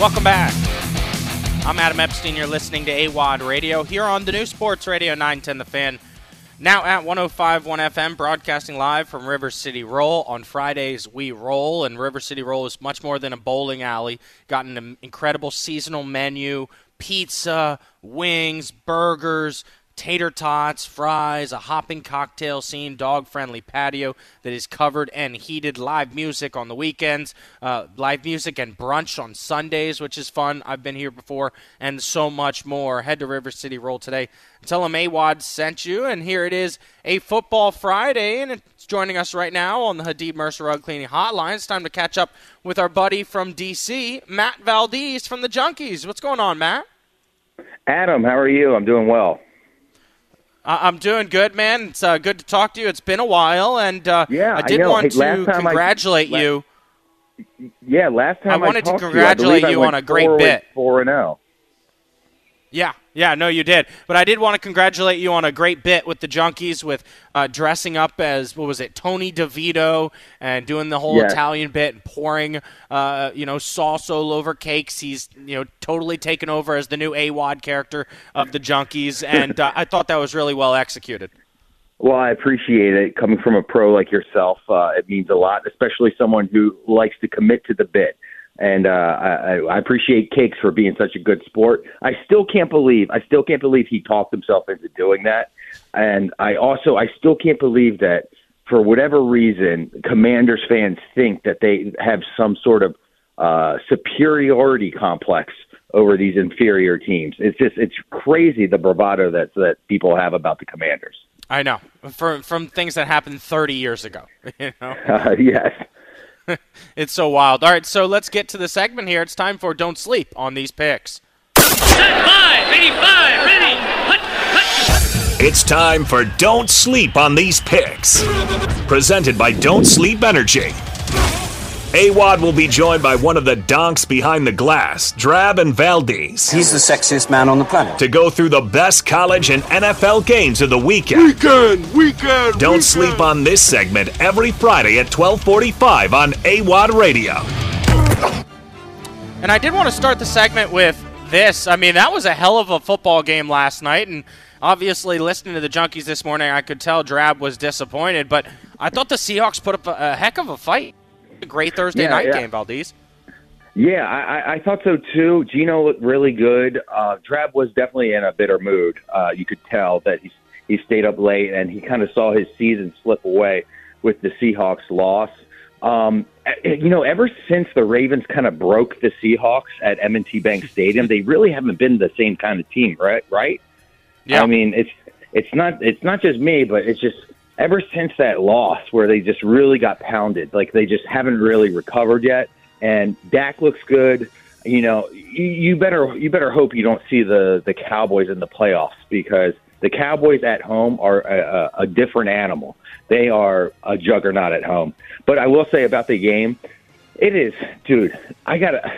Welcome back. I'm Adam Epstein. You're listening to AWadd Radio here on the new Sports Radio 910 The Fan. Now at 105.1 FM, broadcasting live from River City Roll. On Fridays, we roll, and River City Roll is much more than a bowling alley. Got an incredible seasonal menu pizza, wings, burgers, tater tots, fries, a hopping cocktail scene, dog friendly patio that is covered and heated, live music on the weekends, uh, live music and brunch on Sundays, which is fun. I've been here before, and so much more. Head to River City Roll today. Tell them AWadd sent you, and here it is a football Friday, and it's joining us right now on the Hadid Mercer Rug Cleaning Hotline. It's time to catch up with our buddy from DC, Matt Valdez from the Junkies. What's going on, Matt? Adam, how are you? I'm doing well. I'm doing good, man. It's uh, good to talk to you. It's been a while, and uh, yeah, I did I want hey, to congratulate I, you. Yeah, last time I wanted to congratulate you, you on a great bit. Four and zero. Yeah, yeah, no, you did. But I did want to congratulate you on a great bit with the Junkies, with uh, dressing up as what was it, Tony DeVito, and doing the whole yes. Italian bit and pouring, uh, you know, sauce all over cakes. He's you know totally taken over as the new AWadd character of the Junkies, and uh, I thought that was really well executed. Well, I appreciate it. Coming from a pro like yourself, uh, it means a lot, especially someone who likes to commit to the bit and uh, I, I appreciate Cakes for being such a good sport. I still can't believe I still can't believe he talked himself into doing that, and I also I still can't believe that for whatever reason, Commanders fans think that they have some sort of uh, superiority complex over these inferior teams. It's just it's crazy the bravado that that people have about the Commanders. I know from from things that happened 30 years ago. You know? Uh, yes. it's so wild. All right, so let's get to the segment here. It's time for Don't Sleep on these picks. Five, 85, ready. It's time for Don't Sleep on These Picks. Presented by Don't Sleep Energy. AWadd will be joined by one of the donks behind the glass, Drab and Valdez. He's the sexiest man on the planet. To go through the best college and NFL games of the weekend. Weekend, weekend. Don't weekend. sleep on this segment every Friday at 1245 on AWadd Radio. And I did want to start the segment with this. I mean, that was a hell of a football game last night, and obviously listening to the Junkies this morning, I could tell Drab was disappointed, but I thought the Seahawks put up a, a heck of a fight a great Thursday yeah, night yeah. game, Valdez. Yeah, I, I thought so too. Geno looked really good. Uh, Drab was definitely in a bitter mood. Uh, you could tell that he he stayed up late and he kind of saw his season slip away with the Seahawks loss. Um, you know, ever since the Ravens kind of broke the Seahawks at M&T Bank Stadium, they really haven't been the same kind of team, right? Right? Yeah. I mean, it's it's not it's not just me, but it's just ever since that loss where they just really got pounded, like they just haven't really recovered yet. And Dak looks good. You know, you, you better you better hope you don't see the the Cowboys in the playoffs because the Cowboys at home are a, a, a different animal. They are a juggernaut at home. But I will say about the game, it is, dude. I gotta.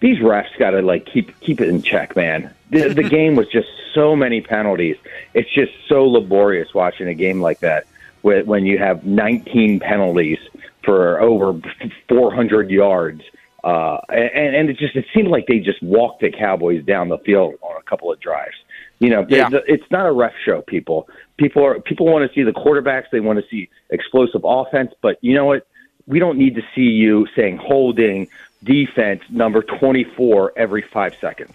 These refs gotta like keep keep it in check, man. The, the game was just so many penalties. It's just so laborious watching a game like that when you have 19 penalties for over 400 yards. Uh, and, and it just it seemed like they just walked the Cowboys down the field on a couple of drives. You know, Yeah. it's, it's not a ref show. People, people are people want to see the quarterbacks. They want to see explosive offense. But you know what? We don't need to see you saying holding defense number 24 every five seconds.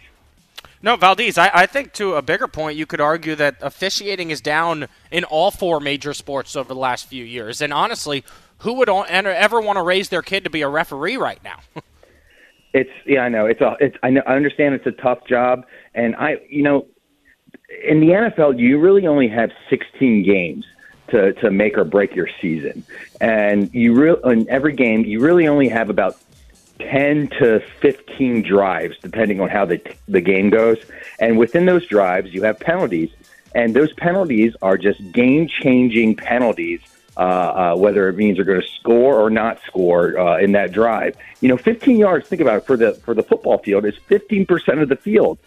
No, Valdez, I, I think to a bigger point, you could argue that officiating is down in all four major sports over the last few years. And honestly, who would ever want to raise their kid to be a referee right now? It's yeah, I know. It's a it's I know I understand it's a tough job and I you know in the NFL you really only have 16 games to to make or break your season. And you real in every game you really only have about 10 to 15 drives depending on how the the game goes. And within those drives you have penalties and those penalties are just game-changing penalties uh, uh, whether it means they're going to score or not score uh, in that drive. You know, 15 yards. Think about it for the for the football field is 15 percent of the field.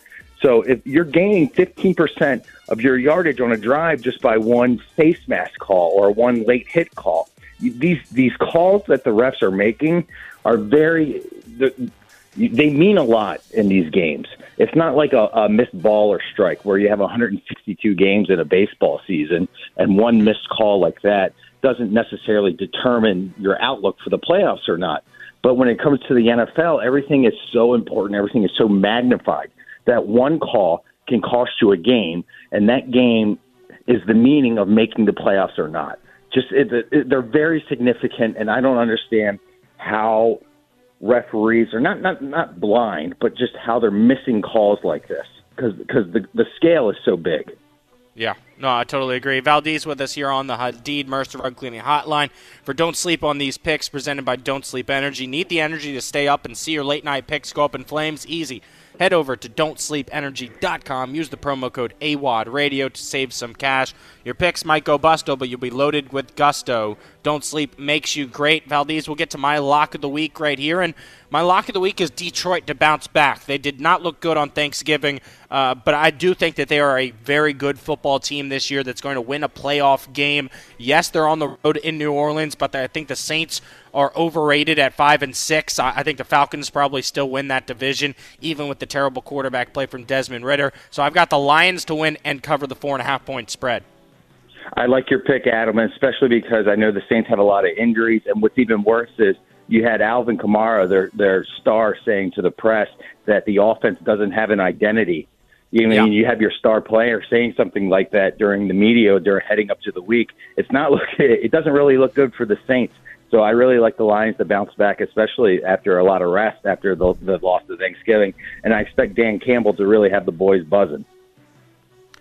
So if you're gaining 15 percent of your yardage on a drive just by one face mask call or one late hit call, these these calls that the refs are making are very. the- they mean a lot in these games. It's not like a, a missed ball or strike where you have 162 games in a baseball season, and one missed call like that doesn't necessarily determine your outlook for the playoffs or not. But when it comes to the NFL, everything is so important, everything is so magnified that one call can cost you a game, and that game is the meaning of making the playoffs or not. Just it, it, they're very significant, and I don't understand how referees are not not not blind, but just how they're missing calls like this because because the the scale is so big. Yeah, no, I totally agree. Valdez with us here on the Hadid Mercer Rug Cleaning Hotline for Don't Sleep on These Picks, presented by Don't Sleep Energy. Need the energy to stay up and see your late night picks go up in flames? Easy. Head over to don'tsleepenergy.com. Use the promo code AWadd Radio to save some cash. Your picks might go busto, but you'll be loaded with gusto. Don't Sleep makes you great. Valdez, we'll get to my lock of the week right here. And my lock of the week is Detroit to bounce back. They did not look good on Thanksgiving, uh, but I do think that they are a very good football team this year that's going to win a playoff game. Yes, they're on the road in New Orleans, but I think the Saints are overrated at five and six. I think the Falcons probably still win that division, even with the terrible quarterback play from Desmond Ridder. So I've got the Lions to win and cover the four and a half point spread. I like your pick, Adam, especially because I know the Saints have a lot of injuries, and what's even worse is you had Alvin Kamara, their their star, saying to the press that the offense doesn't have an identity. You mean yeah. you have your star player saying something like that during the media during heading up to the week? It's not look. It doesn't really look good for the Saints. So I really like the Lions to bounce back, especially after a lot of rest after the, the loss of Thanksgiving. And I expect Dan Campbell to really have the boys buzzing.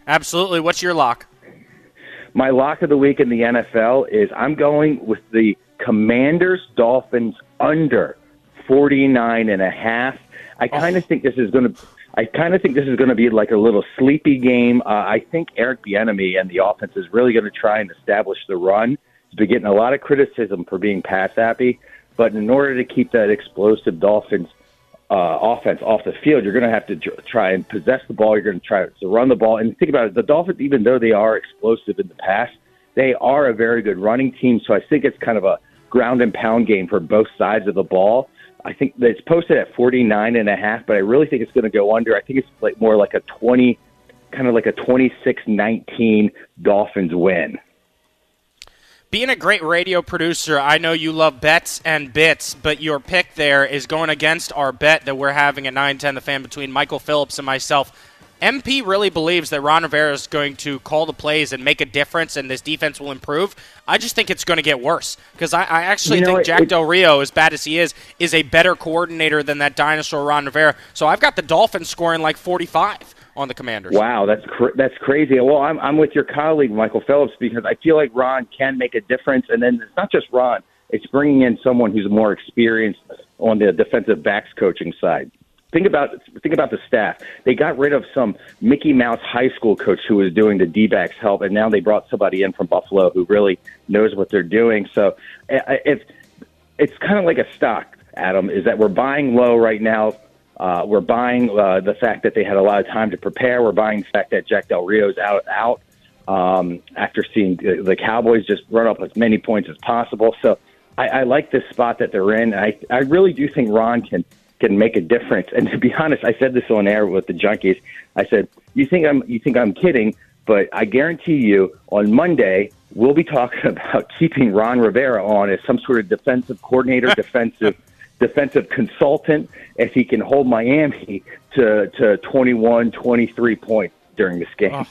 Absolutely. What's your lock? My lock of the week in the NFL is I'm going with the Commanders Dolphins under 49 and a half. I kind of oh. think this is going to I kind of think this is going to be like a little sleepy game. Uh, I think Eric Bieniemy and the offense is really going to try and establish the run. He's been getting a lot of criticism for being pass happy, but in order to keep that explosive Dolphins uh, offense off the field, you're going to have to try and possess the ball. You're going to try to run the ball. And think about it: the Dolphins, even though they are explosive in the pass, they are a very good running team. So I think it's kind of a ground and pound game for both sides of the ball. I think it's posted at 49 and a half, but I really think it's going to go under. I think it's like more like a 20, kind of like a 26-19 Dolphins win. Being a great radio producer, I know you love bets and bits, but your pick there is going against our bet that we're having at 910 the fan between Michael Phillips and myself. MP really believes that Ron Rivera is going to call the plays and make a difference, and this defense will improve. I just think it's going to get worse because I, I, actually you know, think Jack it, Del Rio, as bad as he is, is a better coordinator than that dinosaur Ron Rivera. So I've got the Dolphins scoring like 45 on the Commanders. Wow, that's cr- that's crazy. Well, I'm I'm with your colleague Michael Phillips because I feel like Ron can make a difference, and then it's not just Ron; it's bringing in someone who's more experienced on the defensive backs coaching side. Think about think about the staff. They got rid of some Mickey Mouse high school coach who was doing the D backs help, and now they brought somebody in from Buffalo who really knows what they're doing. So it's it's kind of like a stock, Adam. Is that we're buying low right now uh, we're buying uh, the fact that they had a lot of time to prepare. We're buying the fact that Jack Del Rio's out out um, after seeing the, the Cowboys just run up as many points as possible. So I, I like this spot that they're in. I I really do think Ron can can make a difference. And to be honest, I said this on air with the Junkies. I said, "You think I'm you think I'm kidding?" But I guarantee you, on Monday we'll be talking about keeping Ron Rivera on as some sort of defensive coordinator, defensive defensive consultant if he can hold Miami to, to 21, 23 points during this game. Oh.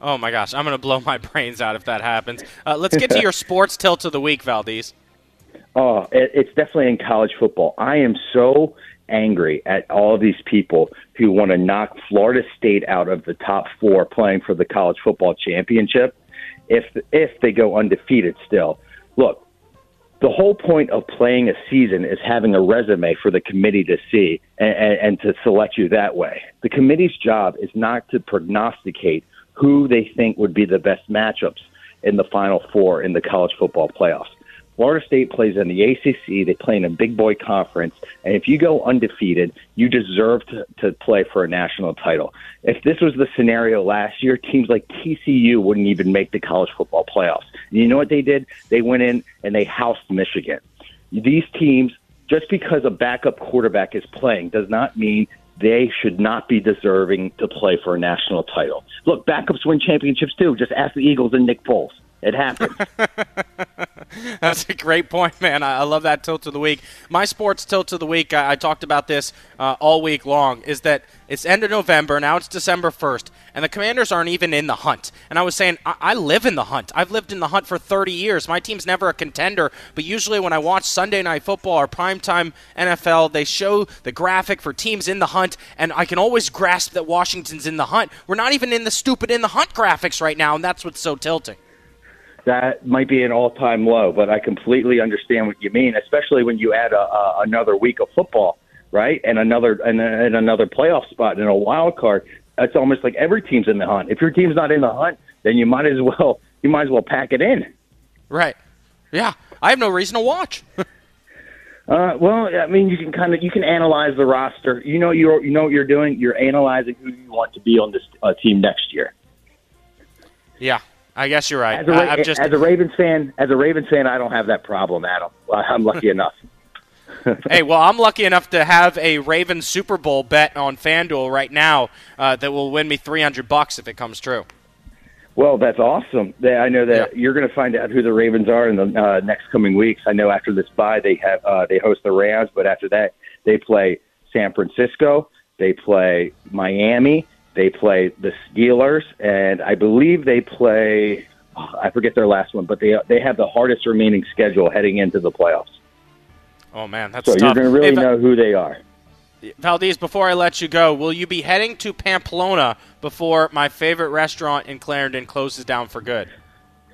oh my gosh, I'm going to blow my brains out if that happens. Uh, let's get to your sports tilt of the week, Valdez. Oh, it's definitely in college football. I am so angry at all these people who want to knock Florida State out of the top four playing for the college football championship if if they go undefeated still. Look, the whole point of playing a season is having a resume for the committee to see and, and, and, to select you that way. The committee's job is not to prognosticate who they think would be the best matchups in the Final Four in the college football playoffs. Florida State plays in the ACC. They play in a big boy conference. And if you go undefeated, you deserve to, to play for a national title. If this was the scenario last year, teams like TCU wouldn't even make the college football playoffs. And you know what they did? They went in and they housed Michigan. These teams just because a backup quarterback is playing does not mean they should not be deserving to play for a national title. Look, backups win championships too. Just ask the Eagles and Nick Foles. It happens. That's a great point, man. I, I, love that tilt of the week. My sports tilt of the week, I, I talked about this uh, all week long, is that it's end of November, now it's December 1st, and the Commanders aren't even in the hunt. And I was saying, I, I live in the hunt. I've lived in the hunt for 30 years. My team's never a contender, but usually when I watch Sunday Night Football or primetime NFL, they show the graphic for teams in the hunt, and I can always grasp that Washington's in the hunt. We're not even in the stupid in the hunt graphics right now, and that's what's so tilting that might be an all-time low. But I completely understand what you mean, especially when you add a, a, another week of football, right, and another and, and another playoff spot and a wild card. It's almost like every team's in the hunt. If your team's not in the hunt, then you might as well you might as well pack it in. Right. Yeah. I have no reason to watch. Uh, well, I mean, you can kind of you can analyze the roster. You know, you you know what you're doing. You're analyzing who you want to be on this uh, team next year. Yeah, I guess you're right. As a, I, just, as a Ravens fan, as a Ravens fan, I don't have that problem, Adam. I'm lucky enough. hey, well, I'm lucky enough to have a Ravens Super Bowl bet on FanDuel right now uh, that will win me 300 bucks if it comes true. Well, that's awesome. I know that yeah. you're going to find out who the Ravens are in the uh, next coming weeks. I know after this bye they have uh, they host the Rams, but after that they play San Francisco, they play Miami, they play the Steelers, and I believe they play. I forget their last one, but they they have the hardest remaining schedule heading into the playoffs. Oh man, that's so tough. you're going to really hey, know who they are. Valdez, before I let you go, will you be heading to Pamplona before my favorite restaurant in Clarendon closes down for good?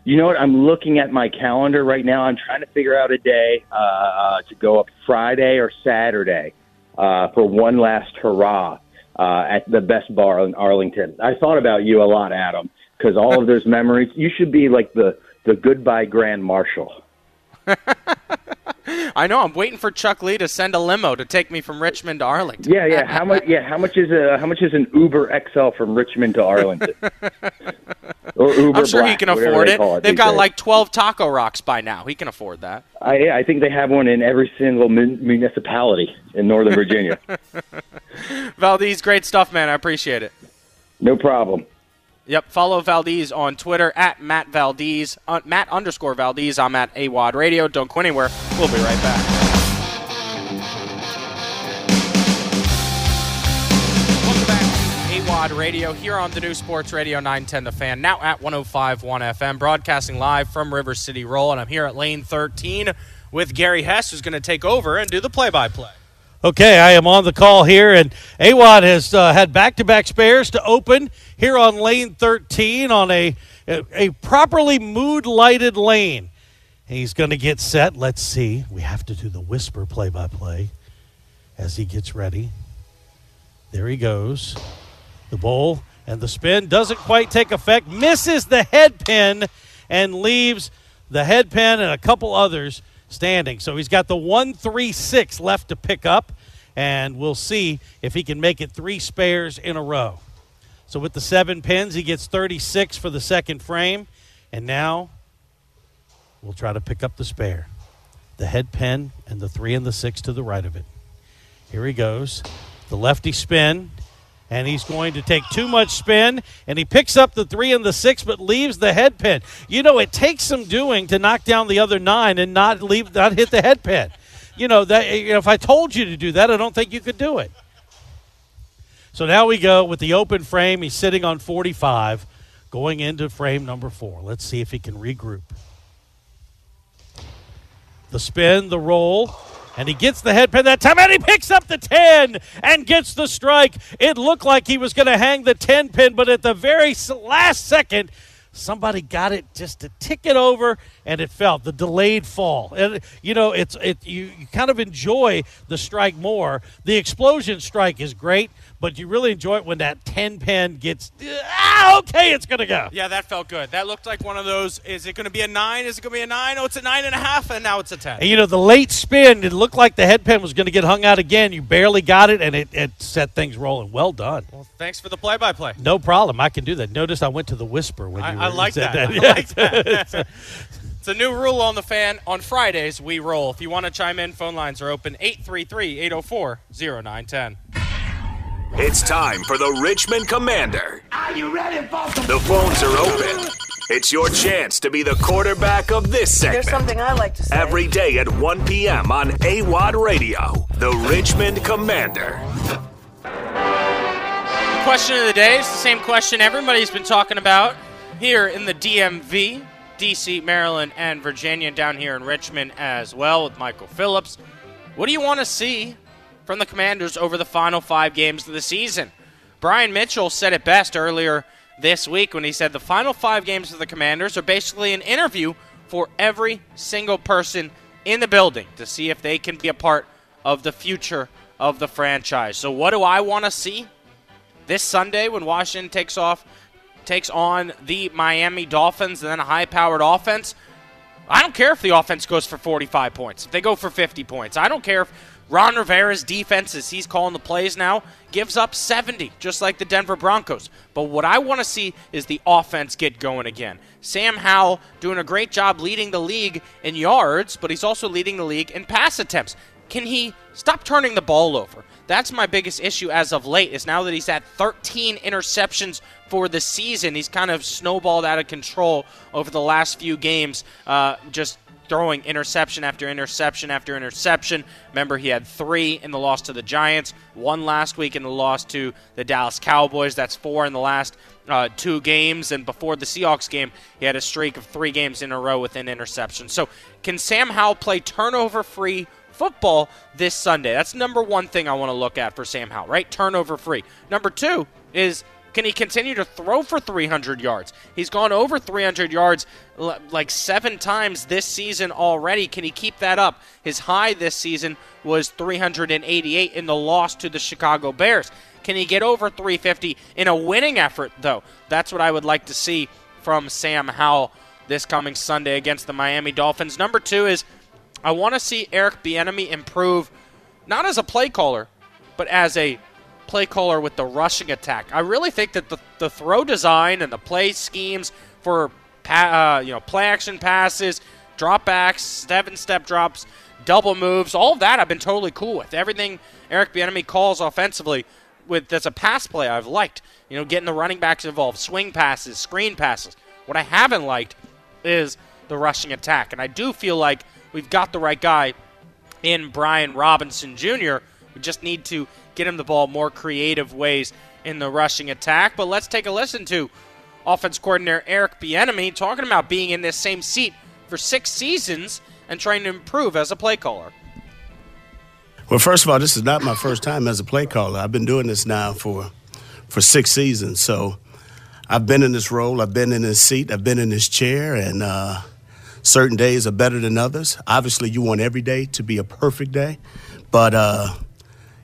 You know what? I'm looking at my calendar right now. I'm trying to figure out a day uh, uh to go up Friday or Saturday uh, for one last hurrah uh, at the best bar in Arlington. I thought about you a lot, Adam, because all of those memories. You should be like the the goodbye grand marshal. I know. I'm waiting for Chuck Lee to send a limo to take me from Richmond to Arlington. Yeah, yeah. How much? Yeah, how much is a how much is an Uber XL from Richmond to Arlington? or Uber I'm sure Black, he can afford it. it. They've got days. like 12 Taco Rocks by now. He can afford that. I I think they have one in every single mun- municipality in Northern Virginia. Valdez, great stuff, man. I appreciate it. No problem. Yep. Follow Valdez on Twitter at Matt Valdez, uh, Matt underscore Valdez. I'm at AWadd Radio. Don't go anywhere. We'll be right back. AWadd Radio here on the new Sports Radio 910 The Fan, now at 105.1 FM, broadcasting live from River City Roll. And I'm here at lane 13 with Gary Hess, who's going to take over and do the play by play. Okay, I am on the call here, and AWadd has uh, had back-to-back spares to open here on lane 13 on a a, properly mood-lighted lane. He's going to get set. Let's see. We have to do the whisper play-by-play as he gets ready. There he goes. The bowl and the spin doesn't quite take effect. Misses the head pin and leaves the head pin and a couple others standing. So he's got the 136 left to pick up, and we'll see if he can make it three spares in a row. So with the seven pins, he gets 36 for the second frame, and now we'll try to pick up the spare. The head pin and the three and the six to the right of it. Here he goes. The lefty spin and he's going to take too much spin and he picks up the three and the six but leaves the head pin. You know it takes some doing to knock down the other nine and not leave not hit the head pin. You know that you know, if i told you to do that i don't think you could do it. So now we go with the open frame. He's sitting on 45 going into frame number four. Let's see if he can regroup. The spin the roll and he gets the head pin that time, and he picks up the 10 and gets the strike. It looked like he was going to hang the 10 pin, but at the very last second, somebody got it just to tick it over and it fell. The delayed fall. And you know it's it you, you kind of enjoy the strike more. The explosion strike is great but you really enjoy it when that 10 pin gets ah, okay it's gonna go. Yeah that felt good. That looked like one of those is it gonna be a nine? Is it gonna be a nine? Oh, it's a nine and a half and now it's a ten. And you know the late spin it looked like the head pin was gonna get hung out again. You barely got it and it, it set things rolling. Well done. Well thanks for the play-by-play. No problem. I can do that. Notice i went to the whisper when I, you I like that, that. I like that. It's a new rule on the fan. On Fridays, we roll. If you want to chime in, phone lines are open. 833 804 0910. It's time for the Richmond Commander. Are you ready, Baltimore? The phones are open. It's your chance to be the quarterback of this segment. There's something I like to say. Every day at 1 p.m. on AWadd Radio, the Richmond Commander. The question of the day is the same question everybody's been talking about here in the DMV, DC, Maryland, and Virginia, down here in Richmond as well with Michael Phillips. What do you want to see from the Commanders over the final five games of the season? Brian Mitchell said it best earlier this week when he said the final five games of the Commanders are basically an interview for every single person in the building to see if they can be a part of the future of the franchise. So, what do I want to see this Sunday when Washington takes off, takes on the Miami Dolphins and then a high-powered offense? I don't care if the offense goes for 45 points. If they go for 50 points, I don't care if Ron Rivera's defense, as he's calling the plays now, gives up 70, just like the Denver Broncos. But what I want to see is the offense get going again. Sam Howell doing a great job leading the league in yards, but he's also leading the league in pass attempts. Can he stop turning the ball over? That's my biggest issue as of late. Is now that he's at 13 interceptions for the season, he's kind of snowballed out of control over the last few games. Uh, just throwing interception after interception after interception. Remember, he had three in the loss to the Giants, one last week in the loss to the Dallas Cowboys. That's four in the last uh, two games. And before the Seahawks game, he had a streak of three games in a row with an interception. So, can Sam Howell play turnover free? Football this Sunday. That's number one thing I want to look at for Sam Howell, right? Turnover free. Number two is can he continue to throw for 300 yards? He's gone over 300 yards like seven times this season already. Can he keep that up? His high this season was 388 in the loss to the Chicago Bears. Can he get over 350 in a winning effort, though? That's what I would like to see from Sam Howell this coming Sunday against the Miami Dolphins. Number two is I want to see Eric Bieniemy improve, not as a play caller, but as a play caller with the rushing attack. I really think that the, the throw design and the play schemes for uh, you know play action passes, dropbacks, seven step drops, double moves, all of that I've been totally cool with. Everything Eric Bieniemy calls offensively with that's a pass play I've liked. You know, getting the running backs involved, swing passes, screen passes. What I haven't liked is the rushing attack, and I do feel like we've got the right guy in Brian Robinson Jr. We just need to get him the ball more creative ways in the rushing attack. But let's take a listen to offense coordinator Eric Bieniemy talking about being in this same seat for six seasons and trying to improve as a play caller. Well, first of all, this is not my first time as a play caller. I've been doing this now for for six seasons, so I've been in this role. I've been in this seat. I've been in this chair, and uh, certain days are better than others. Obviously, you want every day to be a perfect day, but uh,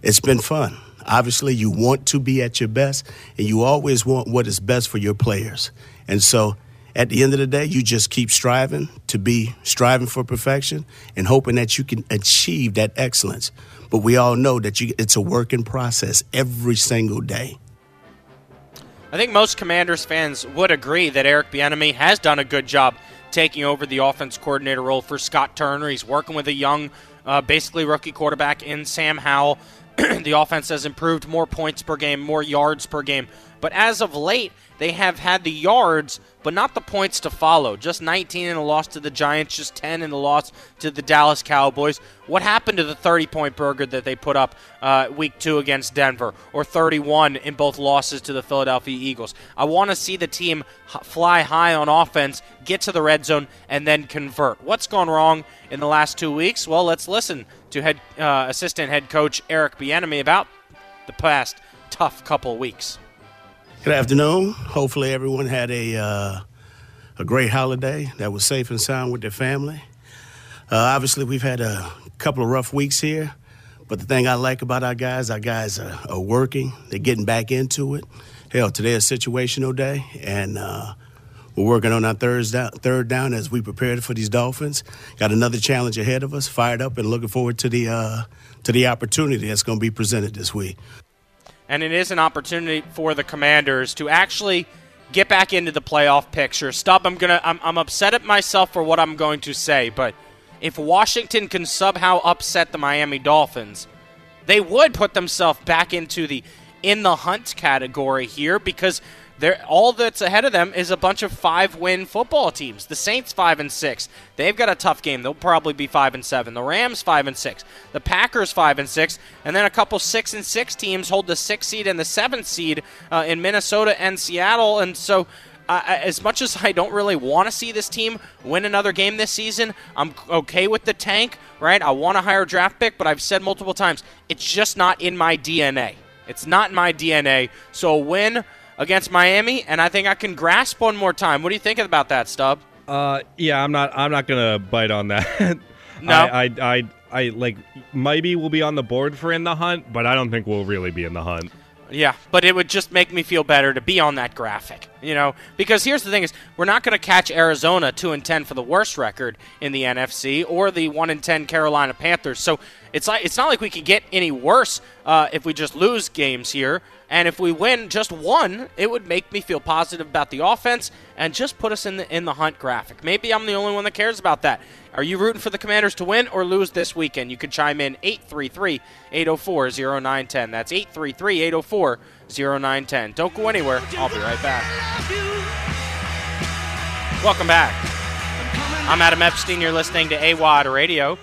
it's been fun. Obviously, you want to be at your best, and you always want what is best for your players. And so, at the end of the day, you just keep striving to be striving for perfection and hoping that you can achieve that excellence. But we all know that you, it's a working process every single day. I think most Commanders fans would agree that Eric Bieniemy has done a good job taking over the offense coordinator role for Scott Turner. He's working with a young, uh, basically rookie quarterback in Sam Howell. the offense has improved more points per game, more yards per game. But as of late, they have had the yards, but not the points to follow. Just 19 in a loss to the Giants, just 10 in a loss to the Dallas Cowboys. What happened to the 30 point burger that they put up uh, week two against Denver, or 31 in both losses to the Philadelphia Eagles? I want to see the team fly high on offense, get to the red zone, and then convert. What's gone wrong in the last two weeks? Well, let's listen to head uh, assistant head coach Eric Bieniemy about the past tough couple weeks. Good afternoon. Hopefully, everyone had a uh, a great holiday that was safe and sound with their family. Uh, obviously, we've had a couple of rough weeks here, but the thing I like about our guys, our guys are, are working. They're getting back into it. Hell, today is situational day, and uh, we're working on our third down, third down as we prepare for these Dolphins. Got another challenge ahead of us. Fired up and looking forward to the uh, to the opportunity that's going to be presented this week and it is an opportunity for the Commanders to actually get back into the playoff picture. Stop. I'm gonna I'm, I'm upset at myself for what I'm going to say, but if Washington can somehow upset the Miami Dolphins, they would put themselves back into the in the hunt category here because they're, all that's ahead of them is a bunch of five-win football teams. The Saints five and six. They've got a tough game. They'll probably be five and seven. The Rams five and six. The Packers five and six, and then a couple six and six teams hold the sixth seed and the seventh seed uh, in Minnesota and Seattle. And so uh, as much as I don't really want to see this team win another game this season, I'm okay with the tank, right? I want a higher draft pick, but I've said multiple times, it's just not in my DNA. It's not in my DNA. So a win against Miami, and I think I can grasp one more time. What do you think about that, Stub? Uh, yeah, I'm not. I'm not gonna bite on that. No? I, I, I, I like maybe we'll be on the board for in the hunt, but I don't think we'll really be in the hunt. Yeah, but it would just make me feel better to be on that graphic, you know. Because here's the thing: is we're not going to catch Arizona two and ten for the worst record in the NFC, or the one and ten Carolina Panthers. So it's like it's not like we could get any worse uh, if we just lose games here. And if we win just one, it would make me feel positive about the offense and just put us in the in the hunt graphic. Maybe I'm the only one that cares about that. Are you rooting for the Commanders to win or lose this weekend? You can chime in 833-804-0910. That's 833-804-0910. Don't go anywhere. I'll be right back. Welcome back. I'm Adam Epstein. You're listening to AWadd Radio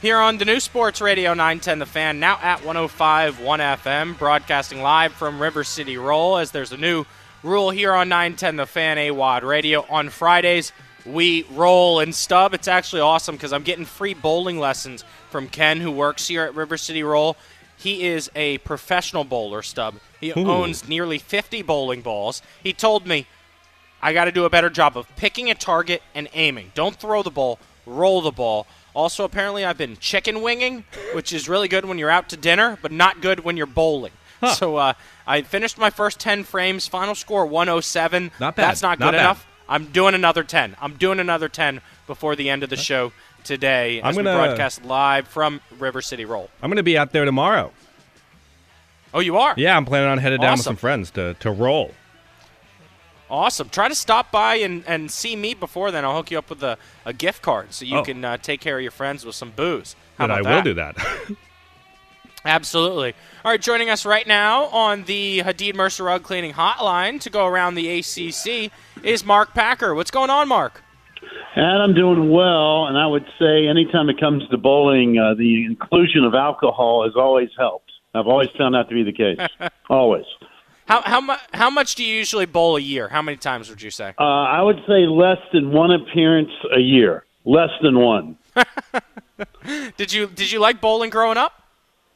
here on the new Sports Radio 910 The Fan, now at 105 1 FM, broadcasting live from River City Roll as there's a new rule here on 910 The Fan AWadd Radio. On Fridays, we roll and stub. It's actually awesome because I'm getting free bowling lessons from Ken, who works here at River City Roll. He is a professional bowler, Stub. He owns nearly 50 bowling balls. He told me, I got to do a better job of picking a target and aiming. Don't throw the ball, roll the ball. Also, apparently, I've been chicken winging, which is really good when you're out to dinner, but not good when you're bowling. So uh, I finished my first 10 frames. Final score 107. Not bad. That's not good Not bad. enough. I'm doing another 10. I'm doing another 10 before the end of the show today I'm as gonna- broadcast live from River City Roll. I'm gonna be out there tomorrow. Oh, you are? Yeah, I'm planning on headed down with some friends to to roll. Awesome. Try to stop by and, and see me before then. I'll hook you up with a, a gift card so you Oh. can uh, take care of your friends with some booze. How But I about will do that. Absolutely. All right, joining us right now on the Hadid Mercer Rug Cleaning Hotline to go around the ACC is Mark Packer. What's going on, Mark? And I'm doing well, and I would say anytime it comes to bowling, uh, the inclusion of alcohol has always helped. I've always found that to be the case. always. How how much how much do you usually bowl a year? How many times would you say? Uh, I would say less than one appearance a year. Less than one. Did you did you like bowling growing up?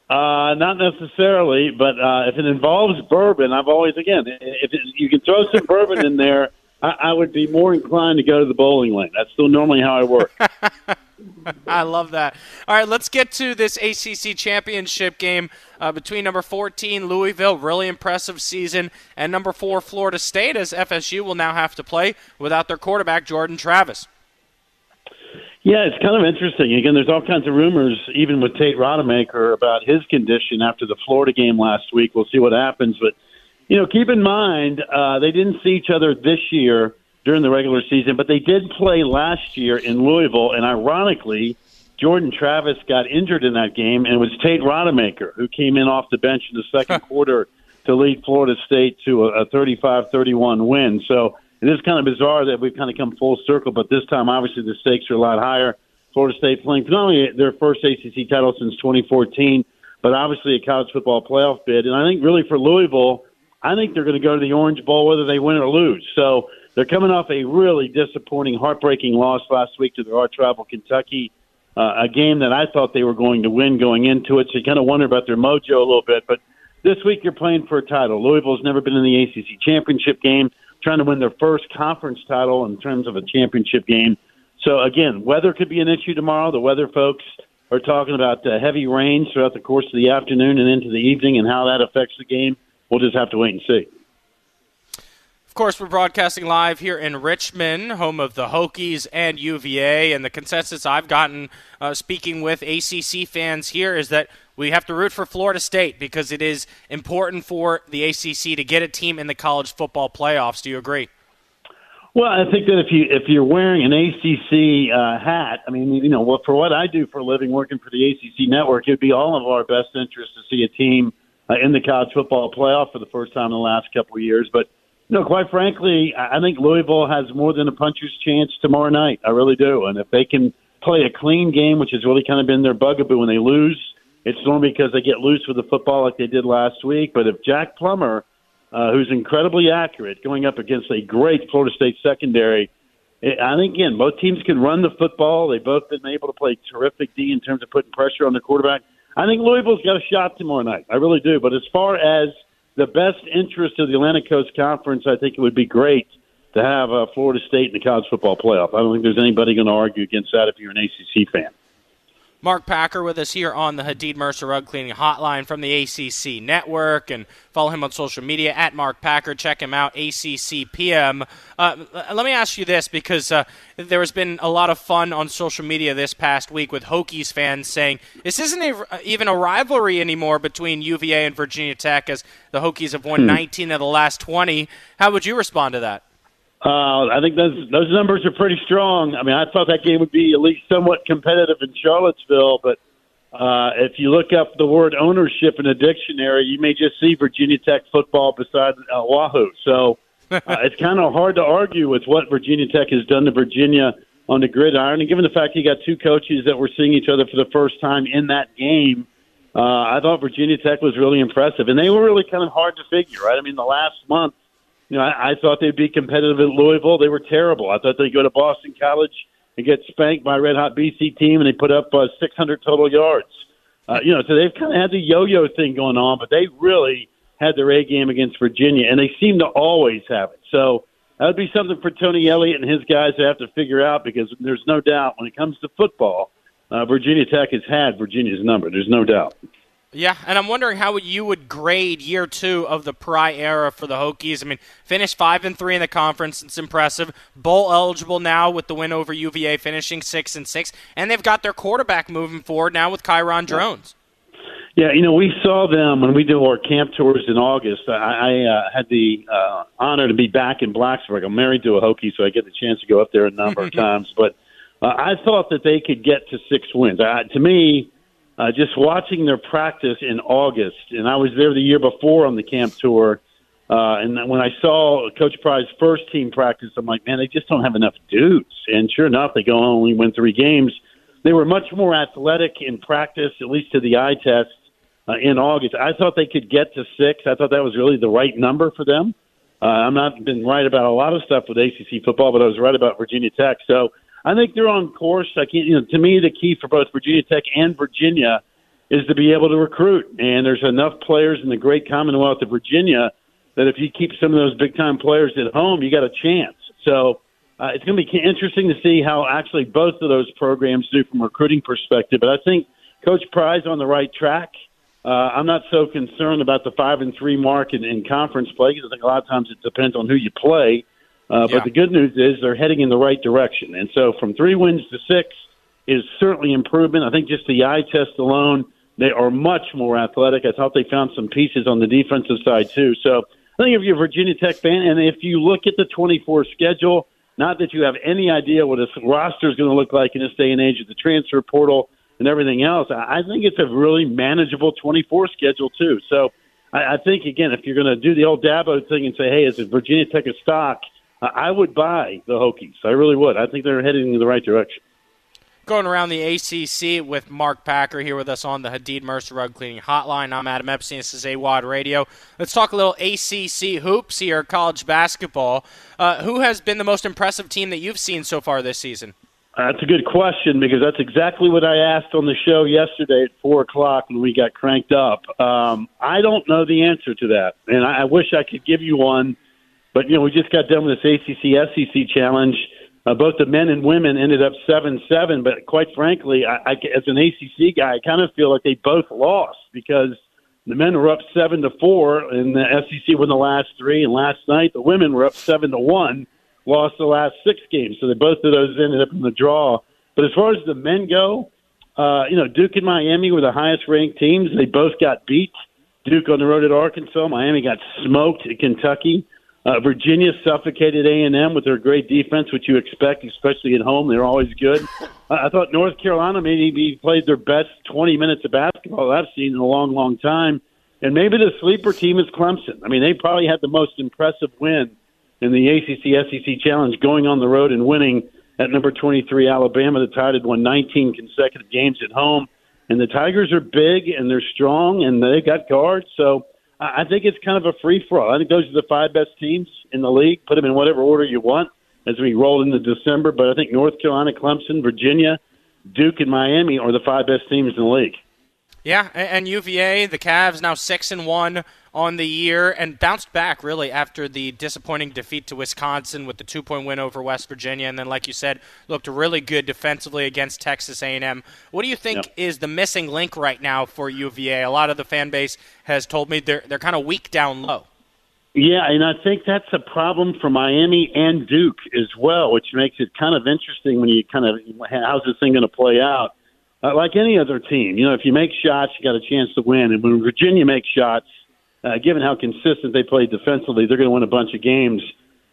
Uh, not necessarily, but uh, if it involves bourbon, I've always again, if it, you can throw some bourbon in there, I, I would be more inclined to go to the bowling lane. That's still normally how I work. I love that. All right, let's get to this ACC championship game uh, between number 14 Louisville, really impressive season, and number four Florida State, as FSU will now have to play without their quarterback Jordan Travis. Yeah, it's kind of interesting. Again, there's all kinds of rumors, even with Tate Rodemaker, about his condition after the Florida game last week. We'll see what happens. But, you know, keep in mind, uh, they didn't see each other this year during the regular season, but they did play last year in Louisville. And ironically, Jordan Travis got injured in that game, and it was Tate Rodemaker who came in off the bench in the second quarter to lead Florida State to a, a 35-31 win. So it is kind of bizarre that we've kind of come full circle, but this time, obviously, the stakes are a lot higher. Florida State playing not only their first ACC title since 2014, but obviously a college football playoff bid. And I think really for Louisville, I think they're going to go to the Orange Bowl whether they win or lose. So they're coming off a really disappointing, heartbreaking loss last week to their arch rival Kentucky, uh, a game that I thought they were going to win going into it. So you kind of wonder about their mojo a little bit. But this week you're playing for a title. Louisville's never been in the ACC championship game, trying to win their first conference title in terms of a championship game. So again, weather could be an issue tomorrow. The weather folks are talking about uh, heavy rains throughout the course of the afternoon and into the evening, and how that affects the game. We'll just have to wait and see. Of course, we're broadcasting live here in Richmond, home of the Hokies and UVA. And the consensus I've gotten uh, speaking with ACC fans here is that we have to root for Florida State because it is important for the ACC to get a team in the college football playoffs. Do you agree? Well, I think that if you if you're wearing an ACC uh, hat, I mean, you know, for what I do for a living, working for the ACC network, it'd be all of our best interest to see a team uh, in the college football playoff for the first time in the last couple of years. But you know, quite frankly, I think Louisville has more than a puncher's chance tomorrow night. I really do, and if they can play a clean game, which has really kind of been their bugaboo when they lose, it's normally because they get loose with the football like they did last week. But if Jack Plummer uh, who's incredibly accurate, going up against a great Florida State secondary. I think again, both teams can run the football. They've both been able to play terrific D in terms of putting pressure on the quarterback. I think Louisville's got a shot tomorrow night. I really do. But as far as the best interest of the Atlantic Coast Conference, I think it would be great to have uh, Florida State in the college football playoff. I don't think there's anybody going to argue against that if you're an ACC fan. Mark Packer with us here on the Hadid Mercer Rug Cleaning Hotline from the ACC Network, and follow him on social media at Mark Packer. Check him out, ACCPM. Uh, let me ask you this because uh, there has been a lot of fun on social media this past week with Hokies fans saying this isn't a, even a rivalry anymore between UVA and Virginia Tech, as the Hokies have won hmm. 19 of the last 20. How would you respond to that? Uh, I think those those numbers are pretty strong. I mean, I thought that game would be at least somewhat competitive in Charlottesville, but uh, if you look up the word ownership in a dictionary, you may just see Virginia Tech football beside uh, Wahoo. So uh, it's kind of hard to argue with what Virginia Tech has done to Virginia on the gridiron. And given the fact you got two coaches that were seeing each other for the first time in that game, uh, I thought Virginia Tech was really impressive. And they were really kind of hard to figure, right? I mean, the last month you know, I, I thought they'd be competitive at Louisville. They were terrible. I thought they'd go to Boston College and get spanked by a red hot BC team, and they put up uh, 600 total yards. Uh, you know, so they've kind of had the yo-yo thing going on, but they really had their A game against Virginia, and they seem to always have it. So that would be something for Tony Elliott and his guys to have to figure out because there's no doubt when it comes to football, uh, Virginia Tech has had Virginia's number. There's no doubt. Yeah, and I'm wondering how you would grade year two of the Pry era for the Hokies. I mean, finished five and three in the conference. It's impressive. Bowl eligible now with the win over UVA, finishing six and six, and they've got their quarterback moving forward now with Kyron Drones. Yeah, you know, we saw them when we did our camp tours in August. I, I uh, had the uh, honor to be back in Blacksburg. I'm married to a Hokie, so I get the chance to go up there a number of times. But uh, I thought that they could get to six wins. Uh, to me, uh, just watching their practice in August, and I was there the year before on the camp tour. Uh, and when I saw Coach Pry's first team practice, I'm like, man, they just don't have enough dudes. And sure enough, they go on, only win three games. They were much more athletic in practice, at least to the eye test uh, in August. I thought they could get to six. I thought that was really the right number for them. Uh, I'm not been right about a lot of stuff with ACC football, but I was right about Virginia Tech. So I think they're on course. I can't, you know, to me, the key for both Virginia Tech and Virginia is to be able to recruit. And there's enough players in the great Commonwealth of Virginia that if you keep some of those big time players at home, you got a chance. So uh, it's going to be interesting to see how actually both of those programs do from a recruiting perspective. But I think Coach Pry's on the right track. Uh, I'm not so concerned about the five and three mark in, in conference play because I think a lot of times it depends on who you play. Uh, yeah. But the good news is they're heading in the right direction. And so from three wins to six is certainly improvement. I think just the eye test alone, they are much more athletic. I thought they found some pieces on the defensive side, too. So I think if you're a Virginia Tech fan, and if you look at the 24 schedule, not that you have any idea what a roster is going to look like in this day and age of the transfer portal and everything else, I think it's a really manageable 24 schedule, too. So I, I think, again, if you're going to do the old Dabo thing and say, hey, is Virginia Tech a stock – I would buy the Hokies. I really would. I think they're heading in the right direction. Going around the ACC with Mark Packer here with us on the Hadid Mercer Rug Cleaning Hotline. I'm Adam Epstein. This is AWadd Radio. Let's talk a little ACC hoops here, college basketball. Uh, who has been the most impressive team that you've seen so far this season? That's a good question because that's exactly what I asked on the show yesterday at four o'clock when we got cranked up. Um, I don't know the answer to that, and I, I wish I could give you one but you know, we just got done with this ACC SEC challenge. Uh, both the men and women ended up seven seven. But quite frankly, I, I, as an ACC guy, I kind of feel like they both lost because the men were up seven to four, and the SEC won the last three. And last night, the women were up seven to one, lost the last six games. So they both of those ended up in the draw. But as far as the men go, Uh, you know, Duke and Miami were the highest ranked teams. They both got beat. Duke on the road at Arkansas. Miami got smoked at Kentucky. Uh, Virginia suffocated A and M with their great defense, which you expect, especially at home. They're always good. I thought North Carolina maybe played their best 20 minutes of basketball I've seen in a long, long time. And maybe the sleeper team is Clemson. I mean, they probably had the most impressive win in the ACC SEC Challenge, going on the road and winning at number 23 Alabama. The Tide had won 19 consecutive games at home, and the Tigers are big and they're strong and they got guards. So I think it's kind of a free for all. I think those are the five best teams in the league. Put them in whatever order you want as we roll into December. But I think North Carolina, Clemson, Virginia, Duke, and Miami are the five best teams in the league. Yeah, and UVA, the Cavs now six and one on the year and bounced back really after the disappointing defeat to Wisconsin with the two point win over West Virginia, and then like you said, looked really good defensively against Texas A&M. What do you think yep. is the missing link right now for UVA? A lot of the fan base has told me they're they're kind of weak down low. Yeah, and I think that's a problem for Miami and Duke as well, which makes it kind of interesting when you kind of how's this thing going to play out uh, like any other team. You know, if you make shots, you got a chance to win. And when Virginia makes shots, uh, given how consistent they play defensively, they're going to win a bunch of games.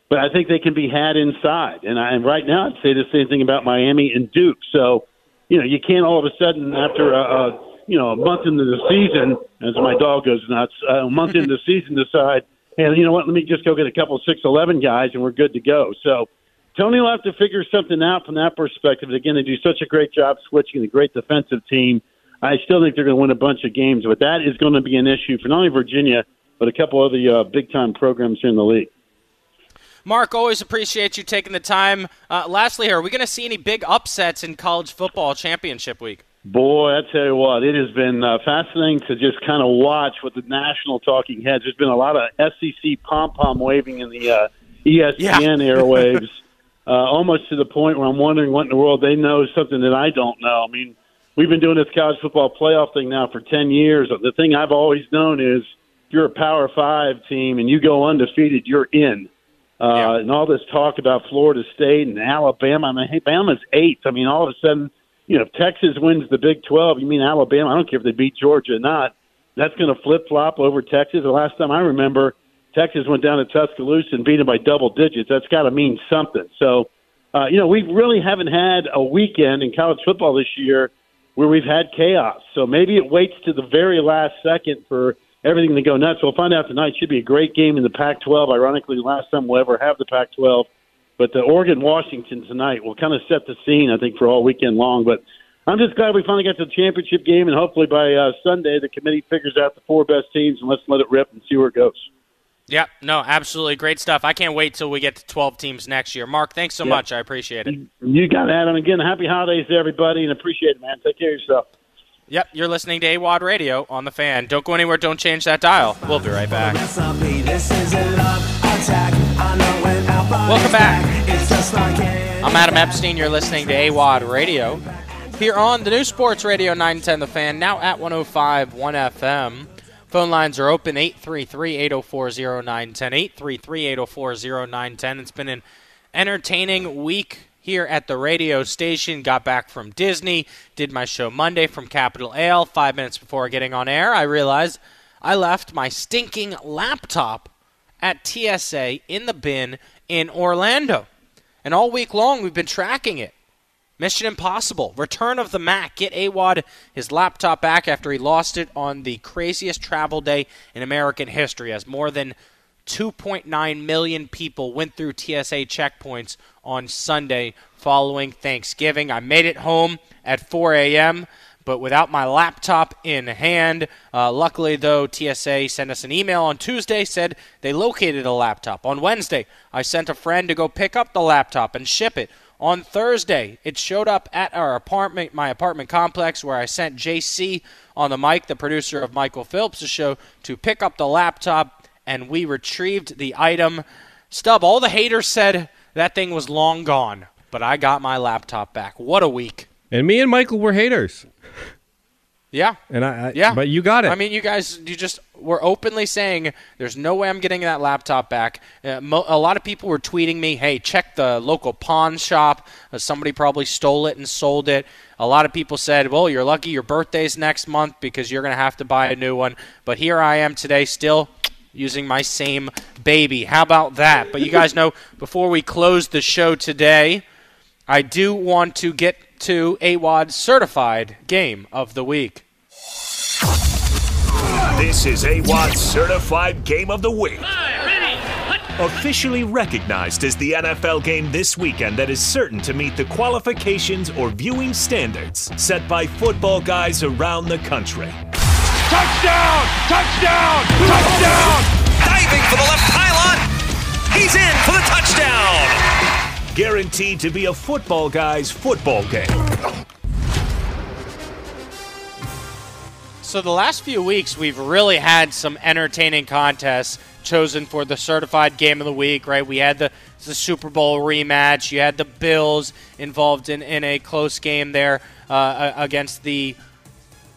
But I think they can be had inside. And, I, and right now, I'd say the same thing about Miami and Duke. So, you know, you can't all of a sudden after a, a you know a month into the season, as my dog goes nuts, a month into the season, decide, hey, you know what? Let me just go get a couple six eleven guys, and we're good to go. So Tony will have to figure something out from that perspective. Again, they do such a great job switching a great defensive team. I still think they're going to win a bunch of games, but that is going to be an issue for not only Virginia, but a couple other uh, big time programs here in the league. Mark, always appreciate you taking the time. Uh, lastly, here, are we going to see any big upsets in college football championship week? Boy, I tell you what, it has been uh, fascinating to just kind of watch with the national talking heads. There's been a lot of SEC pom pom waving in the uh, ESPN yeah. airwaves. uh, almost to the point where I'm wondering what in the world they know something that I don't know. I mean, we've been doing this college football playoff thing now for 10 years. The thing I've always known is if you're a Power Five team and you go undefeated, you're in. Uh, yeah. And all this talk about Florida State and Alabama. I mean, hey, Bama's eighth. I mean, all of a sudden, you know, if Texas wins the Big 12, you mean Alabama? I don't care if they beat Georgia or not. That's going to flip flop over Texas. The last time I remember, Texas went down to Tuscaloosa and beat them by double digits. That's got to mean something. So, uh, you know, we really haven't had a weekend in college football this year where we've had chaos. So maybe it waits to the very last second for everything to go nuts. We'll find out tonight. Should be a great game in the Pac-12. Ironically, the last time we'll ever have the Pac-12. But the Oregon Washington tonight will kind of set the scene, I think, for all weekend long. But I'm just glad we finally got to the championship game, and hopefully by uh, Sunday the committee figures out the four best teams, and let's let it rip and see where it goes. Yep, no, absolutely great stuff. I can't wait till we get to 12 teams next year. Mark, thanks so yep. much. I appreciate it. You got it, Adam. Again, happy holidays to everybody, and appreciate it, man. Take care of yourself. Yep, you're listening to AWadd Radio on the fan. Don't go anywhere, don't change that dial. We'll be right back. Welcome back. I'm Adam Epstein. You're listening to AWadd Radio here on the new Sports Radio 910 The Fan, now at 105 1 FM. Phone lines are open 833 804 0910. 833 804 0910. It's been an entertaining week here at the radio station. Got back from Disney, did my show Monday from Capital Ale. Five minutes before getting on air, I realized I left my stinking laptop at TSA in the bin in Orlando. And all week long, we've been tracking it. Mission Impossible, Return of the Mac. Get AWadd his laptop back after he lost it on the craziest travel day in American history, as more than 2.9 million people went through TSA checkpoints on Sunday following Thanksgiving. I made it home at 4 a.m., but without my laptop in hand. Uh, luckily, though, TSA sent us an email on Tuesday, said they located a laptop. On Wednesday, I sent a friend to go pick up the laptop and ship it on Thursday. It showed up at our apartment, my apartment complex, where I sent JC on the mic, the producer of Michael Phillips' show, to pick up the laptop, and we retrieved the item. Stub, all the haters said that thing was long gone, but I got my laptop back. What a week. And me and Michael were haters. Yeah. And I, I Yeah. but you got it. I mean, you guys, you just were openly saying there's no way I'm getting that laptop back. Uh, mo- a lot of people were tweeting me, hey, check the local pawn shop. Uh, somebody probably stole it and sold it. A lot of people said, well, you're lucky your birthday's next month because you're going to have to buy a new one. But here I am today still using my same baby. How about that? But you guys know, before we close the show today, I do want to get to AWadd's certified game of the week. This is AWadd's certified game of the week. Five, ready, hut. Officially recognized as the NFL game this weekend that is certain to meet the qualifications or viewing standards set by football guys around the country. Touchdown! Touchdown! Touchdown! Diving for the left pylon. He's in for the touchdown. Guaranteed to be a football guy's football game. So the last few weeks, we've really had some entertaining contests chosen for the certified game of the week. Right? We had the the Super Bowl rematch. You had the Bills involved in, in a close game there uh, against the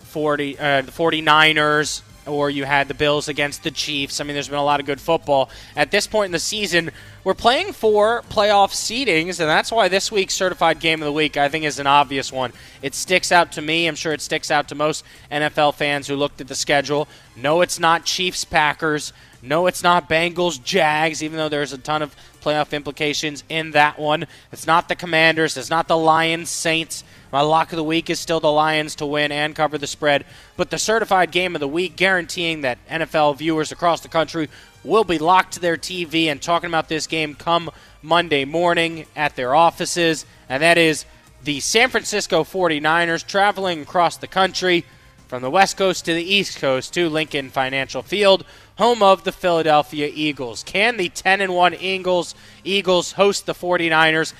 40 uh, the 49ers or you had the Bills against the Chiefs. I mean, there's been a lot of good football. At this point in the season, we're playing for playoff seedings, and that's why this week's certified game of the week, I think, is an obvious one. It sticks out to me. I'm sure it sticks out to most NFL fans who looked at the schedule. No, it's not Chiefs Packers. No, it's not Bengals Jags, even though there's a ton of playoff implications in that one. It's not the Commanders. It's not the Lions Saints. My lock of the week is still the Lions to win and cover the spread. But the certified game of the week, guaranteeing that NFL viewers across the country will be locked to their TV and talking about this game come Monday morning at their offices. And that is the San Francisco 49ers traveling across the country from the West Coast to the East Coast to Lincoln Financial Field, home of the Philadelphia Eagles. Can the 10 and 1 Eagles Eagles host the 49ers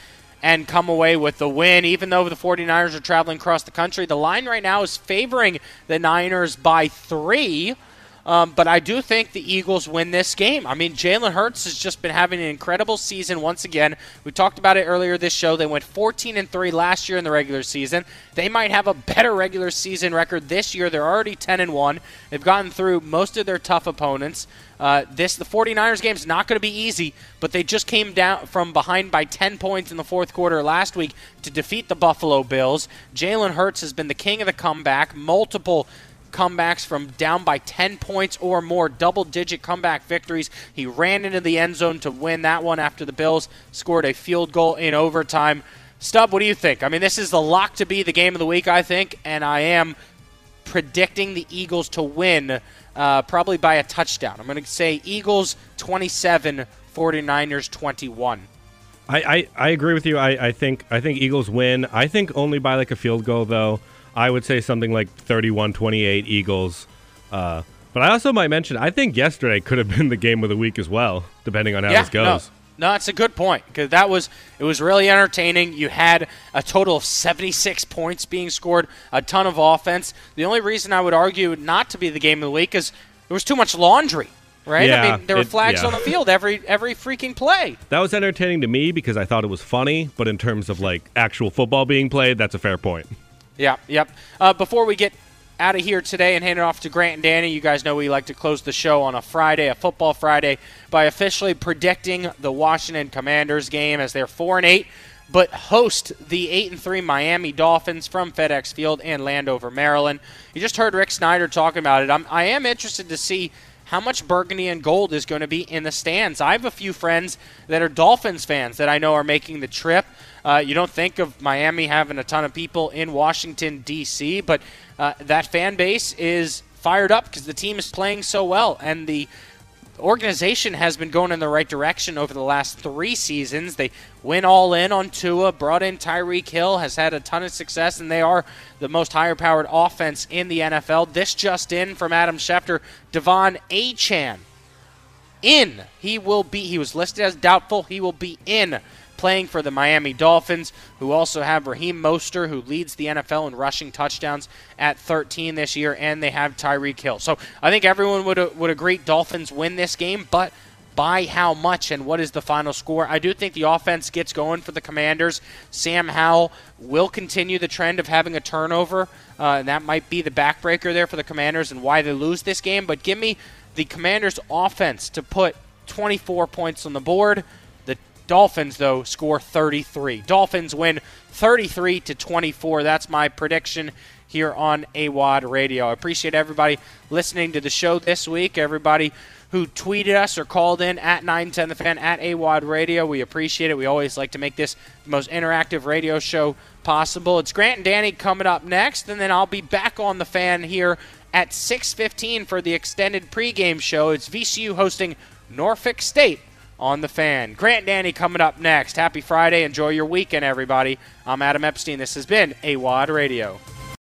and come away with the win even though the 49ers are traveling across the country? The line right now is favoring the Niners by 3. Um, but I do think the Eagles win this game. I mean, Jalen Hurts has just been having an incredible season once again. We talked about it earlier this show. They went 14 and 3 last year in the regular season. They might have a better regular season record this year. They're already 10 and 1. They've gotten through most of their tough opponents. Uh, this the 49ers game is not going to be easy, but they just came down from behind by 10 points in the fourth quarter last week to defeat the Buffalo Bills. Jalen Hurts has been the king of the comeback. Multiple comebacks from down by 10 points or more, double digit comeback victories. He ran into the end zone to win that one after the Bills scored a field goal in overtime. Stub, what do you think? I mean, this is the lock to be the game of the week, I think, and I am predicting the Eagles to win uh, probably by a touchdown. I'm going to say Eagles 27, 49ers 21. I, I, I agree with you. I, I think I think Eagles win. I think only by like a field goal though. I would say something like 31-28 Eagles. Uh, but I also might mention I think yesterday could have been the game of the week as well, depending on how yeah, this goes. No, no, it's a good point because that was it was really entertaining. You had a total of 76 points being scored, a ton of offense. The only reason I would argue not to be the game of the week is there was too much laundry. Right? Yeah, I mean, there were it- flags yeah. on the field every every freaking play. That was entertaining to me because I thought it was funny, but in terms of like actual football being played, that's a fair point. Yeah, yep. Uh, before we get out of here today and hand it off to Grant and Danny, you guys know we like to close the show on a Friday, a football Friday, by officially predicting the Washington Commanders game as they're four and eight, but host the eight and three Miami Dolphins from FedEx Field in Landover, Maryland. You just heard Rick Snyder talking about it. I'm, I am interested to see how much burgundy and gold is going to be in the stands. I have a few friends that are Dolphins fans that I know are making the trip. Uh, you don't think of Miami having a ton of people in Washington, D.C., but uh, that fan base is fired up because the team is playing so well. And the organization has been going in the right direction over the last three seasons. They went all in on Tua, brought in Tyreek Hill, has had a ton of success, and they are the most higher powered offense in the NFL. This just in from Adam Schefter, De'Von Achane in. He will be he was listed as doubtful. He will be in playing for the Miami Dolphins, who also have Raheem Mostert, who leads the NFL in rushing touchdowns at 13 this year, and they have Tyreek Hill. So I think everyone would would agree Dolphins win this game, but by how much and what is the final score. I do think the offense gets going for the Commanders. Sam Howell will continue the trend of having a turnover, uh, and that might be the backbreaker there for the Commanders and why they lose this game. But give me the Commanders' offense to put 24 points on the board. Dolphins, though, score 33. Dolphins win 33 to 24. That's my prediction here on AWadd Radio. I appreciate everybody listening to the show this week. Everybody who tweeted us or called in at 910 the fan at AWadd Radio. We appreciate it. We always like to make this the most interactive radio show possible. It's Grant and Danny coming up next, and then I'll be back on the fan here at 6:15 for the extended pregame show. It's VCU hosting Norfolk State on the fan. Grant Danny coming up next. Happy Friday. Enjoy your weekend, everybody. I'm Adam Epstein. This has been AWadd Radio.